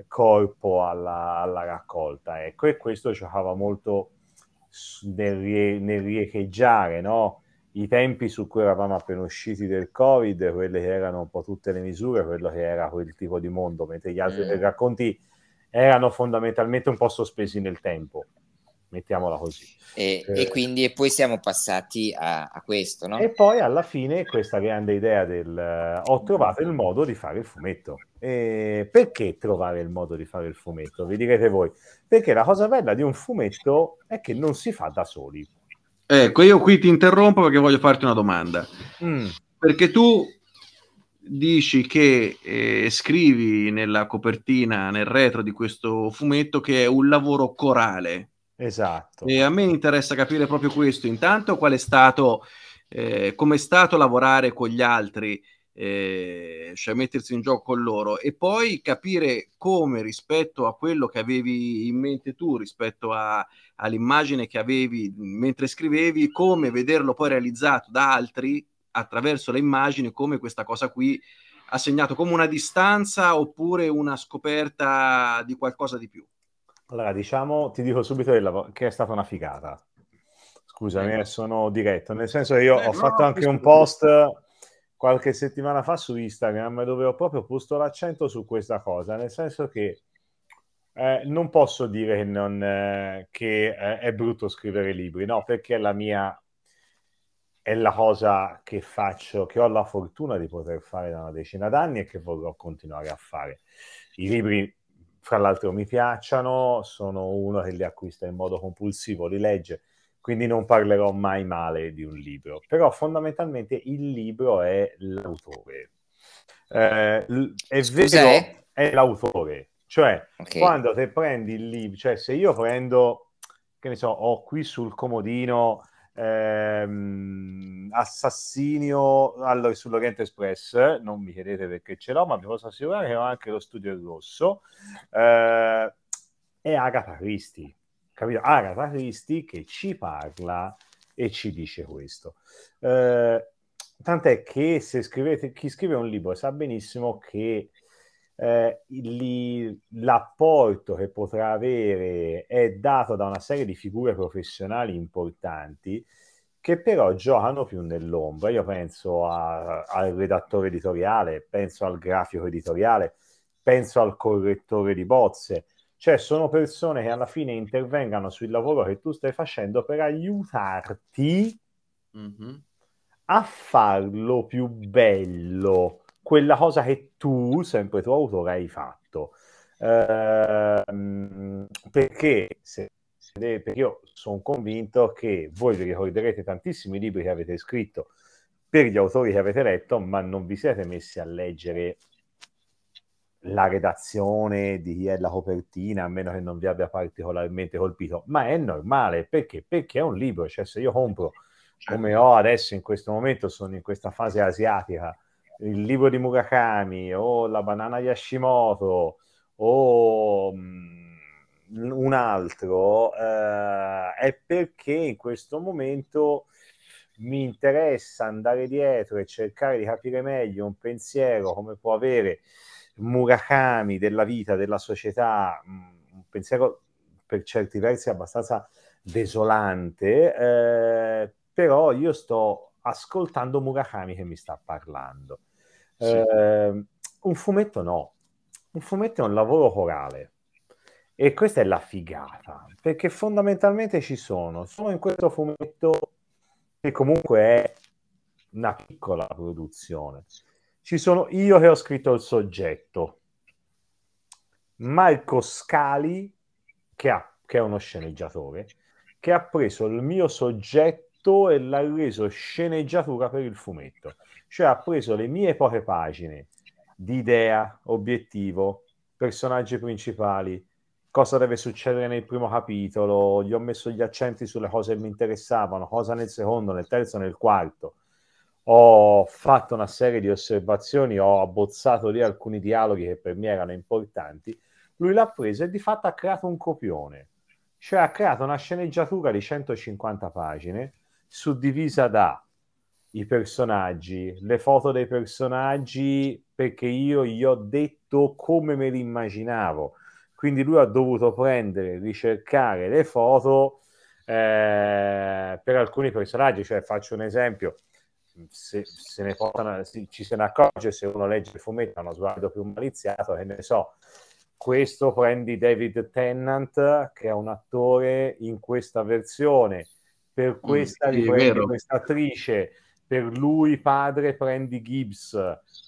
corpo alla, alla raccolta. Ecco, e questo giocava molto nel, nel riecheggiare no? i tempi su cui eravamo appena usciti del Covid, quelle che erano un po' tutte le misure, quello che era quel tipo di mondo, mentre gli altri mm. racconti erano fondamentalmente un po' sospesi nel tempo mettiamola così. E, eh, e quindi e poi siamo passati a, a, questo, no? E poi alla fine questa grande idea del... Uh, ho trovato il modo di fare il fumetto. E perché trovare il modo di fare il fumetto? Vi direte voi. Perché la cosa bella di un fumetto è che non si fa da soli. Ecco, io qui ti interrompo perché voglio farti una domanda. Mm. Perché tu dici che eh, scrivi nella copertina, nel retro di questo fumetto, che è un lavoro corale. Esatto. E a me interessa capire proprio questo. Intanto qual è stato, eh, come è stato lavorare con gli altri, eh, cioè mettersi in gioco con loro, e poi capire come rispetto a quello che avevi in mente tu, rispetto a, all'immagine che avevi mentre scrivevi, come vederlo poi realizzato da altri attraverso le immagini, come questa cosa qui ha segnato come una distanza oppure una scoperta di qualcosa di più. Allora, diciamo, ti dico subito che è stata una figata. Scusami, eh, sono diretto, nel senso che io eh, ho no, fatto anche un post qualche settimana fa su Instagram dove ho proprio posto l'accento su questa cosa, nel senso che eh, non posso dire che, non, eh, che eh, è brutto scrivere libri, no, perché la mia è la cosa che faccio, che ho la fortuna di poter fare da una decina d'anni e che vorrò continuare a fare. I libri fra l'altro mi piacciono, sono uno che li acquista in modo compulsivo, li legge, quindi non parlerò mai male di un libro, però fondamentalmente il libro è l'autore. Eh, è vero, è? è l'autore, cioè okay. quando te prendi il libro, cioè se io prendo, che ne so, ho qui sul comodino ehm, Assassinio allora, sull'Oriente Express, non mi chiedete perché ce l'ho, ma vi posso assicurare che ho anche lo studio rosso, eh, è Agatha Christie, capito? Agatha Christie che ci parla e ci dice questo. Eh, tant'è che se scrivete, chi scrive un libro sa benissimo che eh, il, l'apporto che potrà avere è dato da una serie di figure professionali importanti che però giocano più nell'ombra. Io penso a, al redattore editoriale, penso al grafico editoriale, penso al correttore di bozze. Cioè sono persone che alla fine intervengano sul lavoro che tu stai facendo per aiutarti mm-hmm. a farlo più bello quella cosa che tu, sempre tu autore, hai fatto. Ehm, perché, se, perché io sono convinto che voi vi ricorderete tantissimi libri che avete scritto per gli autori che avete letto, ma non vi siete messi a leggere la redazione di chi è la copertina, a meno che non vi abbia particolarmente colpito, ma è normale perché? Perché è un libro, cioè se io compro come ho adesso in questo momento, sono in questa fase asiatica, il libro di Murakami o la banana di Hashimoto o mh, mm, un altro eh, è perché in questo momento mi interessa andare dietro e cercare di capire meglio un pensiero come può avere Murakami della vita, della società, mm, un pensiero per certi versi abbastanza desolante, eh, però io sto ascoltando Murakami che mi sta parlando. Eh, un fumetto no, un fumetto è un lavoro corale e questa è la figata, perché fondamentalmente ci sono, sono in questo fumetto che comunque è una piccola produzione. Ci sono io che ho scritto il soggetto, Marco Scali, che, ha, che è uno sceneggiatore, che ha preso il mio soggetto e l'ha reso sceneggiatura per il fumetto. Cioè ha preso le mie poche pagine di idea, obiettivo, personaggi principali, cosa deve succedere nel primo capitolo, gli ho messo gli accenti sulle cose che mi interessavano, cosa nel secondo, nel terzo, nel quarto. Ho fatto una serie di osservazioni, ho abbozzato lì alcuni dialoghi che per me erano importanti. Lui l'ha preso e di fatto ha creato un copione, cioè ha creato una sceneggiatura di 150 pagine suddivisa da i personaggi, le foto dei personaggi, perché io gli ho detto come me li immaginavo. Quindi lui ha dovuto prendere, ricercare le foto eh, per alcuni personaggi. Cioè, faccio un esempio, se, se ne portano, se, ci se ne accorge se uno legge il fumetto a uno sguardo più maliziato, che ne so, questo prendi David Tennant, che è un attore in questa versione, per questa mm, riprendi questa attrice per lui padre prendi Gibbs,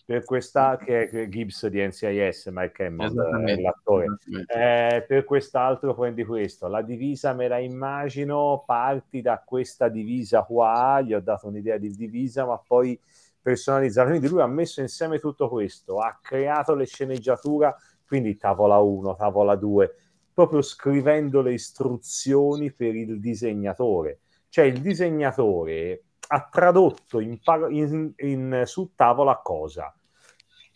per questa che è Gibbs di NCIS, Mike Hammond, l'attore, eh, per quest'altro prendi questo. La divisa me la immagino, parti da questa divisa qua, gli ho dato un'idea di divisa, ma poi personalizzata. Quindi lui ha messo insieme tutto questo, ha creato le sceneggiature, quindi tavola 1, tavola 2, proprio scrivendo le istruzioni per il disegnatore. Cioè il disegnatore ha tradotto in, in, in, su tavola cosa?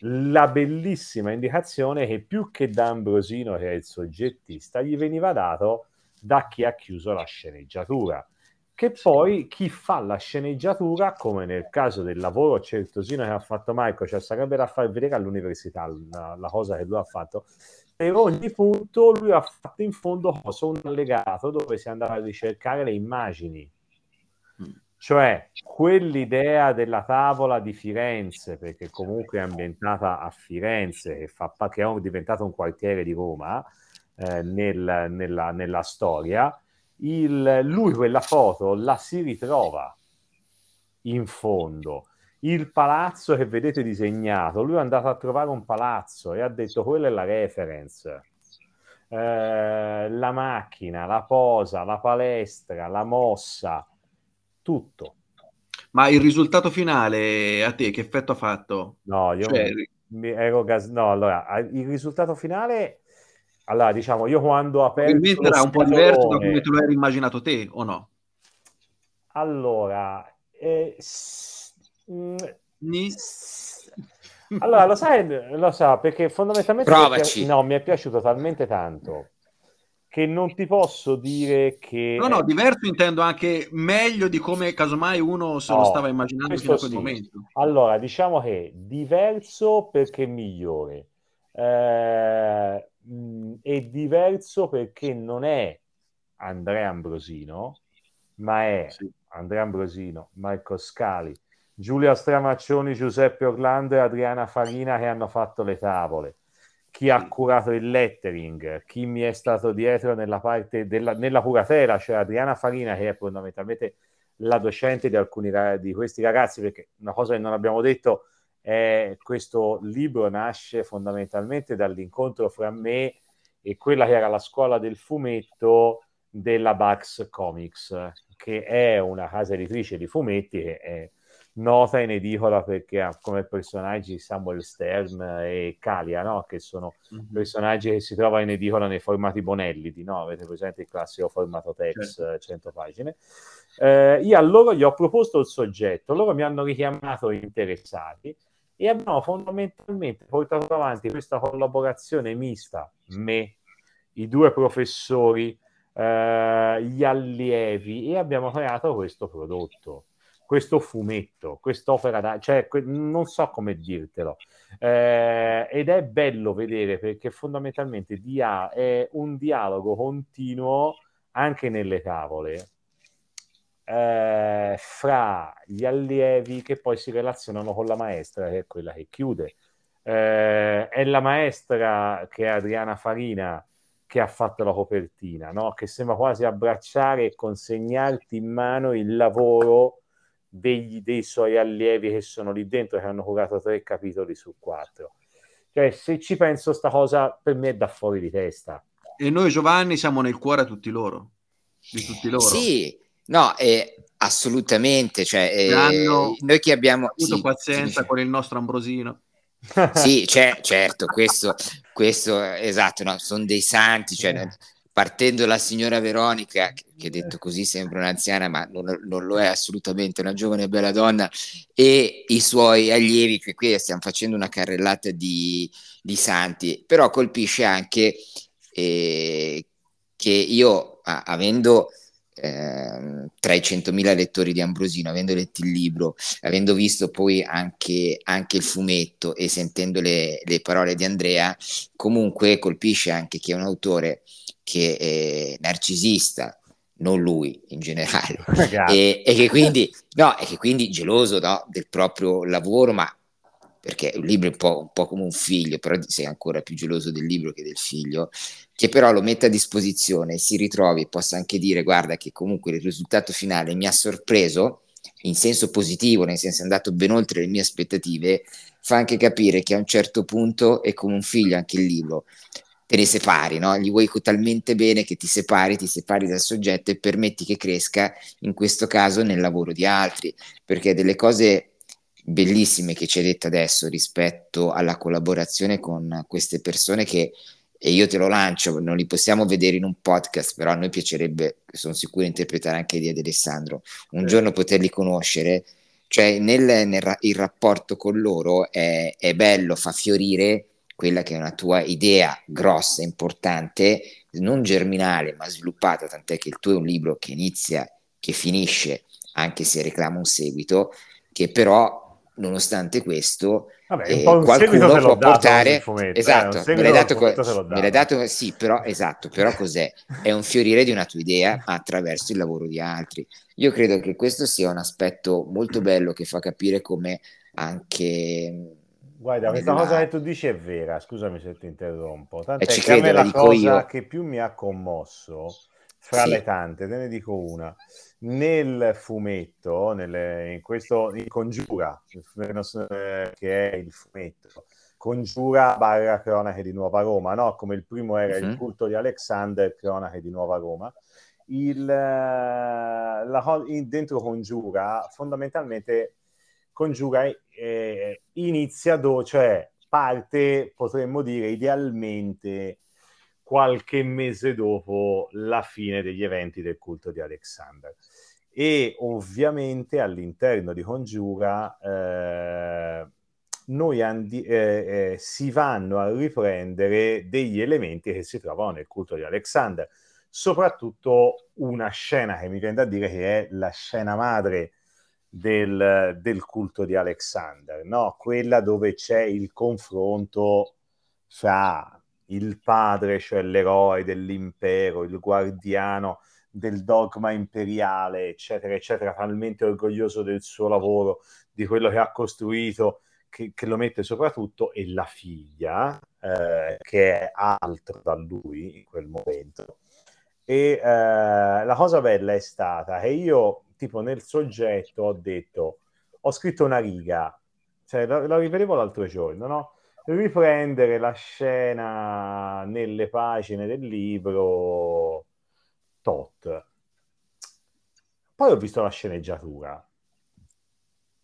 La bellissima indicazione che più che da Ambrosino, che è il soggettista, gli veniva dato da chi ha chiuso la sceneggiatura. Che poi chi fa la sceneggiatura, come nel caso del lavoro certosino che ha fatto Marco, cioè sarebbe da far vedere all'università la, la cosa che lui ha fatto, per ogni punto lui ha fatto in fondo cosa? un allegato dove si andava a ricercare le immagini cioè, quell'idea della tavola di Firenze, perché comunque è ambientata a Firenze, che, fa, che è diventato un quartiere di Roma eh, nel, nella, nella, storia, il, lui quella foto la si ritrova in fondo. Il palazzo che vedete disegnato, lui è andato a trovare un palazzo e ha detto quella è la reference. Eh, la macchina, la posa, la palestra, la mossa, tutto. Ma il risultato finale a te che effetto ha fatto? No, io cioè... mi ero gas... No, allora, il risultato finale... Allora, diciamo, io quando ho aperto... Probabilmente era un po' diverso da come te lo eri immaginato te, o no? allora, eh, s- mh, s- allora, lo sai, lo so, perché fondamentalmente Provaci. no, mi è piaciuto talmente tanto che non ti posso dire che... No, no, diverso intendo anche meglio di come casomai uno se lo No, stava immaginando fino a quel sì. momento. Allora, diciamo che diverso perché migliore. Eh, è diverso perché non è Andrea Ambrosino, ma è Sì. Andrea Ambrosino, Marco Scali, Giulia Stramaccioni, Giuseppe Orlando e Adriana Farina che hanno fatto le tavole. Chi ha curato il lettering, chi mi è stato dietro nella parte della, nella curatela, cioè Adriana Farina, che è fondamentalmente la docente di alcuni di questi ragazzi, perché una cosa che non abbiamo detto è questo libro nasce fondamentalmente dall'incontro fra me e quella che era la scuola del fumetto della Bax Comics, che è una casa editrice di fumetti che è nota in edicola perché ha come personaggi Samuel Stern e Calia, no? che sono Mhm. personaggi che si trovano in edicola nei formati Bonelli, no? avete presente il classico formato text, Certo. eh, 100 pagine. Eh, io a loro gli ho proposto il soggetto, loro mi hanno richiamato interessati e abbiamo fondamentalmente portato avanti questa collaborazione mista, me, i due professori, eh, gli allievi e abbiamo creato questo prodotto, questo fumetto, quest'opera d'arte, cioè que- non so come dirtelo. Eh, ed è bello vedere perché fondamentalmente dia- è un dialogo continuo anche nelle tavole eh, fra gli allievi che poi si relazionano con la maestra, che è quella che chiude. Eh, è la maestra che è Adriana Farina che ha fatto la copertina, no? che sembra quasi abbracciare e consegnarti in mano il lavoro degli, dei suoi allievi che sono lì dentro, che hanno curato tre capitoli su quattro. Cioè, se ci penso, sta cosa per me è da fuori di testa. E noi Giovanni siamo nel cuore a tutti loro, di tutti loro. Sì, no, eh, assolutamente. Cioè, eh, noi che abbiamo avuto sì, pazienza sì, con il nostro Ambrosino. Sì, c'è- certo, questo, questo esatto, no, sono dei santi, cioè, partendo dalla signora Veronica, che, che detto così sembra un'anziana, ma non, non lo è assolutamente, una giovane e bella donna, e i suoi allievi, che qui stiamo facendo una carrellata di, di santi, però colpisce anche eh, che io, a- avendo tra i 100.000 lettori di Ambrosino, avendo letto il libro, avendo visto poi anche, anche il fumetto e sentendo le, le parole di Andrea, comunque colpisce anche che è un autore che è narcisista, non lui in generale, e, e che quindi, no, e che quindi geloso no, del proprio lavoro, ma perché un libro è un po', un po' come un figlio, però sei ancora più geloso del libro che del figlio, che però lo mette a disposizione, si ritrovi e possa anche dire guarda che comunque il risultato finale mi ha sorpreso in senso positivo, nel senso è andato ben oltre le mie aspettative, fa anche capire che a un certo punto è come un figlio anche il libro, te ne separi, no? gli vuoi talmente bene che ti separi, ti separi dal soggetto e permetti che cresca, in questo caso nel lavoro di altri, perché delle cose bellissime che ci hai detto adesso rispetto alla collaborazione con queste persone che e io te lo lancio, non li possiamo vedere in un podcast, però a noi piacerebbe, sono sicuro, interpretare anche di Alessandro, un Certo. giorno poterli conoscere, cioè nel, nel il rapporto con loro è, è bello, fa fiorire quella che è una tua idea grossa, importante, non germinale, ma sviluppata, tant'è che il tuo è un libro che inizia, che finisce, anche se reclama un seguito, che però, nonostante questo, Vabbè, eh, qualcuno può portare fumetto, eh, esatto, un me l'hai dato, co- me l'hai dato. sì, però esatto, però cos'è? È un fiorire di una tua idea attraverso il lavoro di altri. Io credo che questo sia un aspetto molto bello che fa capire come anche Guarda, questa nella- cosa che tu dici è vera, scusami se ti interrompo. Tant'è Eh, ci che a me credo, la cosa io. che più mi ha commosso, fra Sì. le tante, te ne dico una, nel fumetto, nelle- in questo, in Congiura, eh, che è il fumetto, Congiura barra Cronache di Nuova Roma, no? Come il primo era il Mhm. culto di Alexander, Cronache di Nuova Roma. Il, eh, la dentro Congiura, fondamentalmente, Congiura eh, inizia dove, cioè parte, potremmo dire, idealmente qualche mese dopo la fine degli eventi del culto di Alexander. e ovviamente all'interno di Congiura eh, noi andi- eh, eh, si vanno a riprendere degli elementi che si trovano nel culto di Alexander, soprattutto una scena che mi viene da dire che è la scena madre del, del culto di Alexander, no? quella dove c'è il confronto fra il padre, cioè l'eroe dell'impero, il guardiano del dogma imperiale, eccetera, eccetera, talmente orgoglioso del suo lavoro, di quello che ha costruito, che, che lo mette soprattutto, e la figlia, eh, che è altro da lui in quel momento. E eh, la cosa bella è stata che io, tipo nel soggetto, ho detto, ho scritto una riga, cioè la, la rivedevo l'altro giorno, no? Riprendere la scena nelle pagine del libro tot. Poi ho visto la sceneggiatura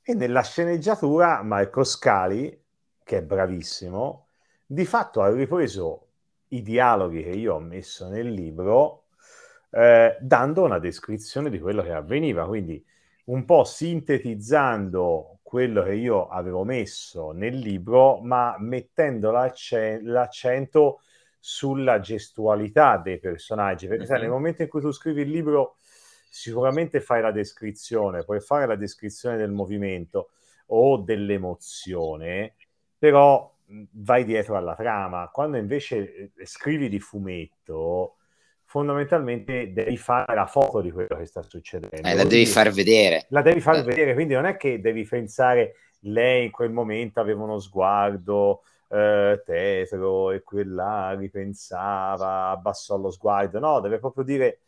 e nella sceneggiatura Marco Scali, che è bravissimo, di fatto ha ripreso i dialoghi che io ho messo nel libro eh, dando una descrizione di quello che avveniva, quindi un po' sintetizzando quello che io avevo messo nel libro, ma mettendo l'accento, l'accento sulla gestualità dei personaggi, perché sai, nel mhm. momento in cui tu scrivi il libro sicuramente fai la descrizione, puoi fare la descrizione del movimento o dell'emozione, però vai dietro alla trama. Quando invece eh, scrivi di fumetto, fondamentalmente devi fare la foto di quello che sta succedendo. Eh, la devi far vedere. La devi far eh. vedere, quindi non è che devi pensare lei in quel momento aveva uno sguardo eh, tetro e quella ripensava, abbassò lo sguardo, no, deve proprio dire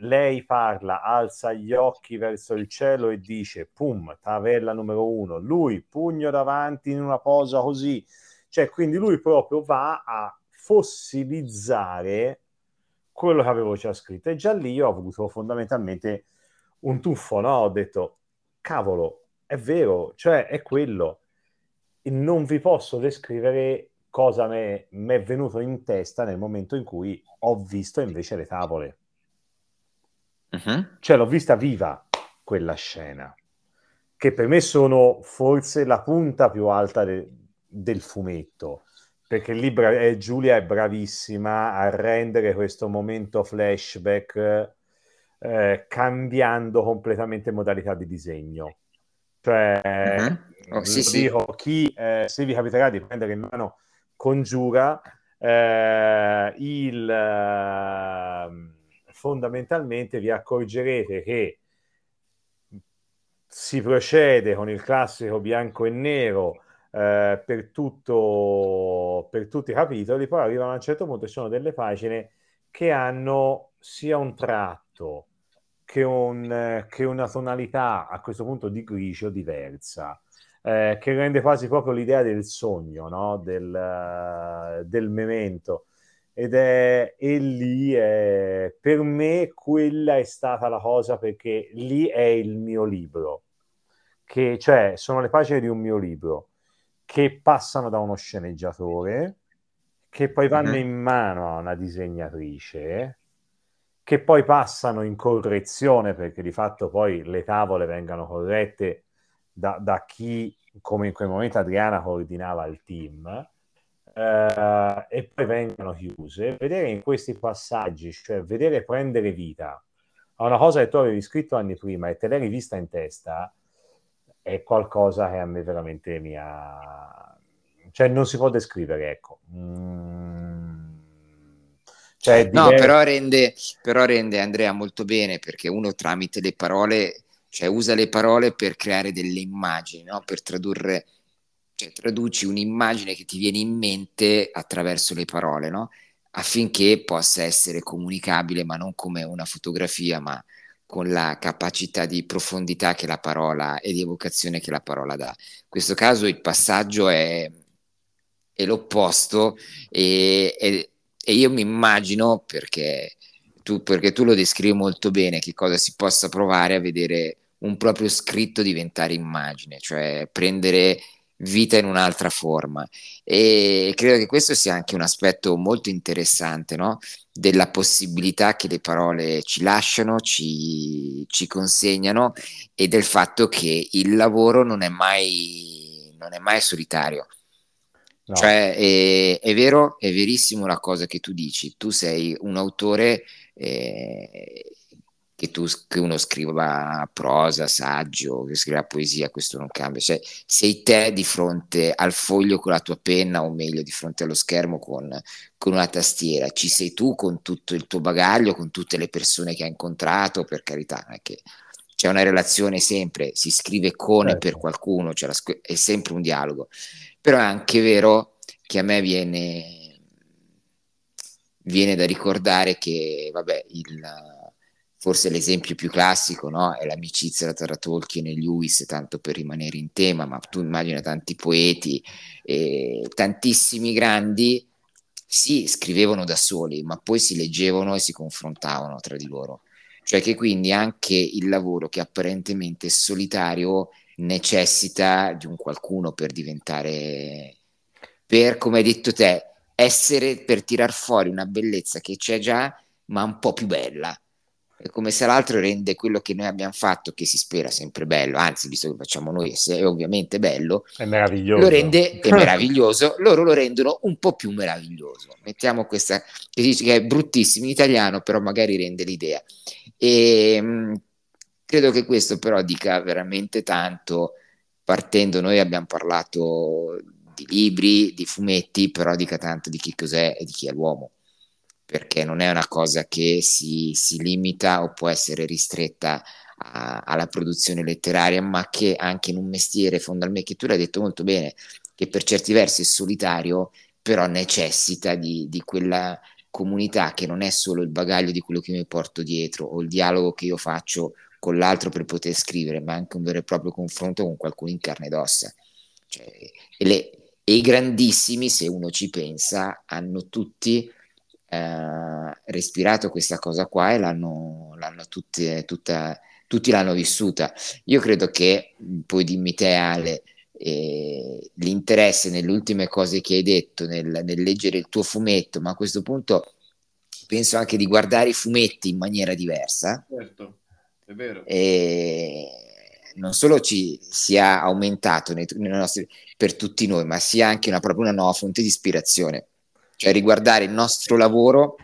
lei parla, alza gli occhi verso il cielo e dice pum, tavella numero uno, lui pugno davanti in una posa così, cioè quindi lui proprio va a fossilizzare quello che avevo già scritto. E già lì ho avuto fondamentalmente un tuffo, no? Ho detto, cavolo, è vero, cioè è quello. E non vi posso descrivere cosa mi è venuto in testa nel momento in cui ho visto invece le tavole. Uh-huh. Cioè l'ho vista viva quella scena, che per me sono forse la punta più alta de- del fumetto perché lì bra- eh, Giulia è bravissima a rendere questo momento flashback eh, cambiando completamente modalità di disegno. Cioè, uh-huh. oh, sì, dico, sì. chi eh, se vi capiterà di prendere in mano Congiura, eh, il, ehm, fondamentalmente vi accorgerete che si procede con il classico bianco e nero eh, per, tutto, per tutti i capitoli, poi arrivano a un certo punto e sono delle pagine che hanno sia un tratto che, un, che una tonalità a questo punto di grigio diversa. Eh, che rende quasi proprio l'idea del sogno, no? del, uh, del memento. Ed è, e lì è, per me quella è stata la cosa perché lì è il mio libro, che cioè sono le pagine di un mio libro che passano da uno sceneggiatore, che poi vanno uh-huh. in mano a una disegnatrice, che poi passano in correzione, perché di fatto poi le tavole vengano corrette da, da chi, come in quel momento Adriana coordinava il team, eh, e poi vengono chiuse. Vedere in questi passaggi, cioè vedere prendere vita a una cosa che tu avevi scritto anni prima e te l'hai rivista in testa, è qualcosa che a me veramente mi ha... cioè non si può descrivere, ecco. Mm. Cioè, no, però rende, però rende Andrea molto bene perché uno tramite le parole, cioè usa le parole per creare delle immagini, no? per tradurre, cioè traduci un'immagine che ti viene in mente attraverso le parole, no? affinché possa essere comunicabile, ma non come una fotografia, ma con la capacità di profondità che la parola e di evocazione che la parola dà. In questo caso il passaggio è, è l'opposto e, e, e, io mi immagino, perché tu, perché tu lo descrivi molto bene, che cosa si possa provare a vedere un proprio scritto diventare immagine, cioè prendere vita in un'altra forma. E credo che questo sia anche un aspetto molto interessante, no? della possibilità che le parole ci lasciano, ci, ci consegnano e del fatto che il lavoro non è mai, non è mai solitario. No. Cioè, è, è, vero, è verissimo la cosa che tu dici. Tu sei un autore eh, che, tu, che uno scriva prosa, saggio, che scriva poesia, questo non cambia. Cioè, sei te di fronte al foglio con la tua penna, o meglio, di fronte allo schermo con, con una tastiera. Ci sei tu con tutto il tuo bagaglio, con tutte le persone che hai incontrato, per carità, non è che c'è una relazione sempre, si scrive con e per certo. qualcuno, cioè la, è sempre un dialogo. Però è anche vero che a me viene, viene da ricordare che, vabbè, il forse l'esempio più classico no? è l'amicizia tra Tolkien e Lewis, tanto per rimanere in tema, ma tu immagina tanti poeti, eh, tantissimi grandi, sì, scrivevano da soli, ma poi si leggevano e si confrontavano tra di loro. Cioè che quindi anche il lavoro che apparentemente è solitario necessita di un qualcuno per diventare, per, come hai detto te, essere per tirar fuori una bellezza che c'è già, ma un po' più bella è come se l'altro rende quello che noi abbiamo fatto, che si spera sempre bello, anzi, visto che facciamo noi, se è ovviamente bello, è meraviglioso. Lo rende è meraviglioso, loro lo rendono un po' più meraviglioso. Mettiamo questa che dice che è bruttissimo in italiano, però magari rende l'idea. E mh, mm, credo che questo però dica veramente tanto. Partendo, noi abbiamo parlato di libri, di fumetti, però dica tanto di chi cos'è e di chi è l'uomo perché non è una cosa che si, si limita o può essere ristretta a, alla produzione letteraria, ma che anche in un mestiere fondamentalmente, che tu l'hai detto molto bene, che per certi versi è solitario, però necessita di, di quella comunità che non è solo il bagaglio di quello che mi porto dietro o il dialogo che io faccio con l'altro per poter scrivere, ma anche un vero e proprio confronto con qualcuno in carne ed ossa. Cioè, e, le, e i grandissimi, se uno ci pensa, hanno tutti eh, respirato questa cosa qua e l'hanno, l'hanno tutti, tutta, tutti l'hanno vissuta. Io credo che, poi dimmi te Ale, eh, l'interesse nelle ultime cose che hai detto, nel, nel, leggere il tuo fumetto, ma a questo punto penso anche di guardare i fumetti in maniera diversa. Certo, è vero. E non solo ci sia aumentato nei, nei nostri, per tutti noi, ma sia anche una, proprio una nuova fonte di ispirazione cioè riguardare il nostro lavoro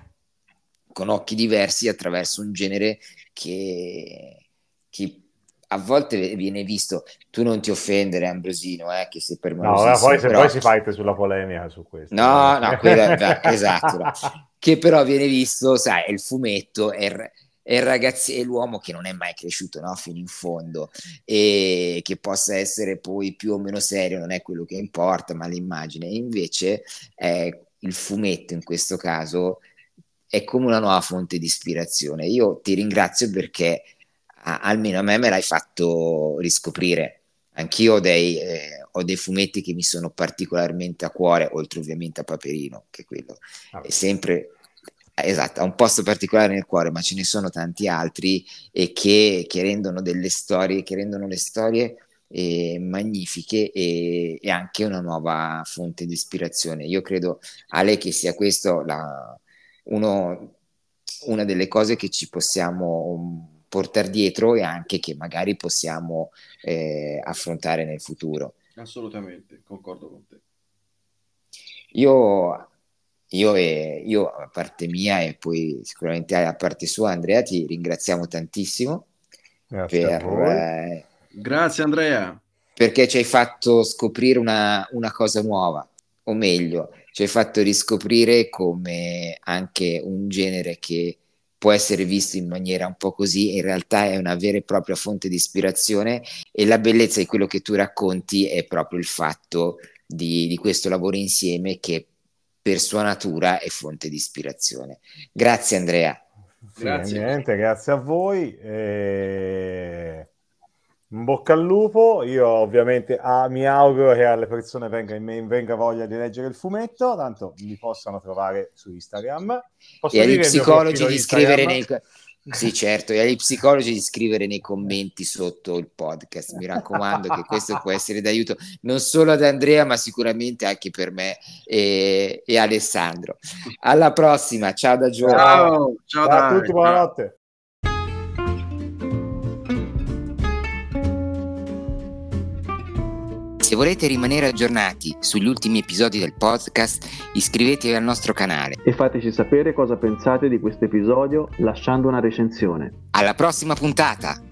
con occhi diversi attraverso un genere che, che a volte viene visto, tu non ti offendere Ambrosino, eh, che sei per me... No, poi, se però... poi si fight sulla polemica su questo. No, no, quella, esatto, no. che però viene visto, sai, è il fumetto, è, è il ragazzo, è l'uomo che non è mai cresciuto no? fino in fondo e che possa essere poi più o meno serio, non è quello che importa, ma l'immagine. Invece è il fumetto in questo caso è come una nuova fonte di ispirazione. Io ti ringrazio perché a, almeno a me me l'hai fatto riscoprire. Anch'io ho dei, eh, ho dei, fumetti che mi sono particolarmente a cuore, oltre ovviamente a Paperino, che quello ah. è sempre esatto, ha un posto particolare nel cuore, ma ce ne sono tanti altri e che, che rendono delle storie, che rendono le storie eh, magnifiche e, e, anche una nuova fonte di ispirazione. Io credo, Ale, che sia questo la, uno, una delle cose che ci possiamo mm, portare dietro e anche che magari possiamo eh, affrontare nel futuro. Assolutamente, concordo con te. Io, io, e, io a parte mia e poi sicuramente a parte sua, Andrea, ti ringraziamo tantissimo Grazie per, eh, Grazie Andrea. Perché ci hai fatto scoprire una, una cosa nuova, o meglio, ci hai fatto riscoprire come anche un genere che può essere visto in maniera un po' così, in realtà è una vera e propria fonte di ispirazione e la bellezza di quello che tu racconti è proprio il fatto di, di questo lavoro insieme che per sua natura è fonte di ispirazione. Grazie Andrea. Sì, grazie. Niente, grazie a voi. E... In bocca al lupo, io ovviamente ah, mi auguro che alle persone venga, in me, venga voglia di leggere il fumetto, tanto mi possano trovare su Instagram. Posso e agli psicologi di scrivere nei, Sì, certo, e agli psicologi di scrivere nei commenti sotto il podcast. Mi raccomando che questo può essere d'aiuto non solo ad Andrea, ma sicuramente anche per me e, e Alessandro. Alla prossima, ciao da Gio. Ciao, ciao, ciao a tutti, buonanotte. Se volete rimanere aggiornati sugli ultimi episodi del podcast, iscrivetevi al nostro canale e fateci sapere cosa pensate di questo episodio lasciando una recensione. Alla prossima puntata!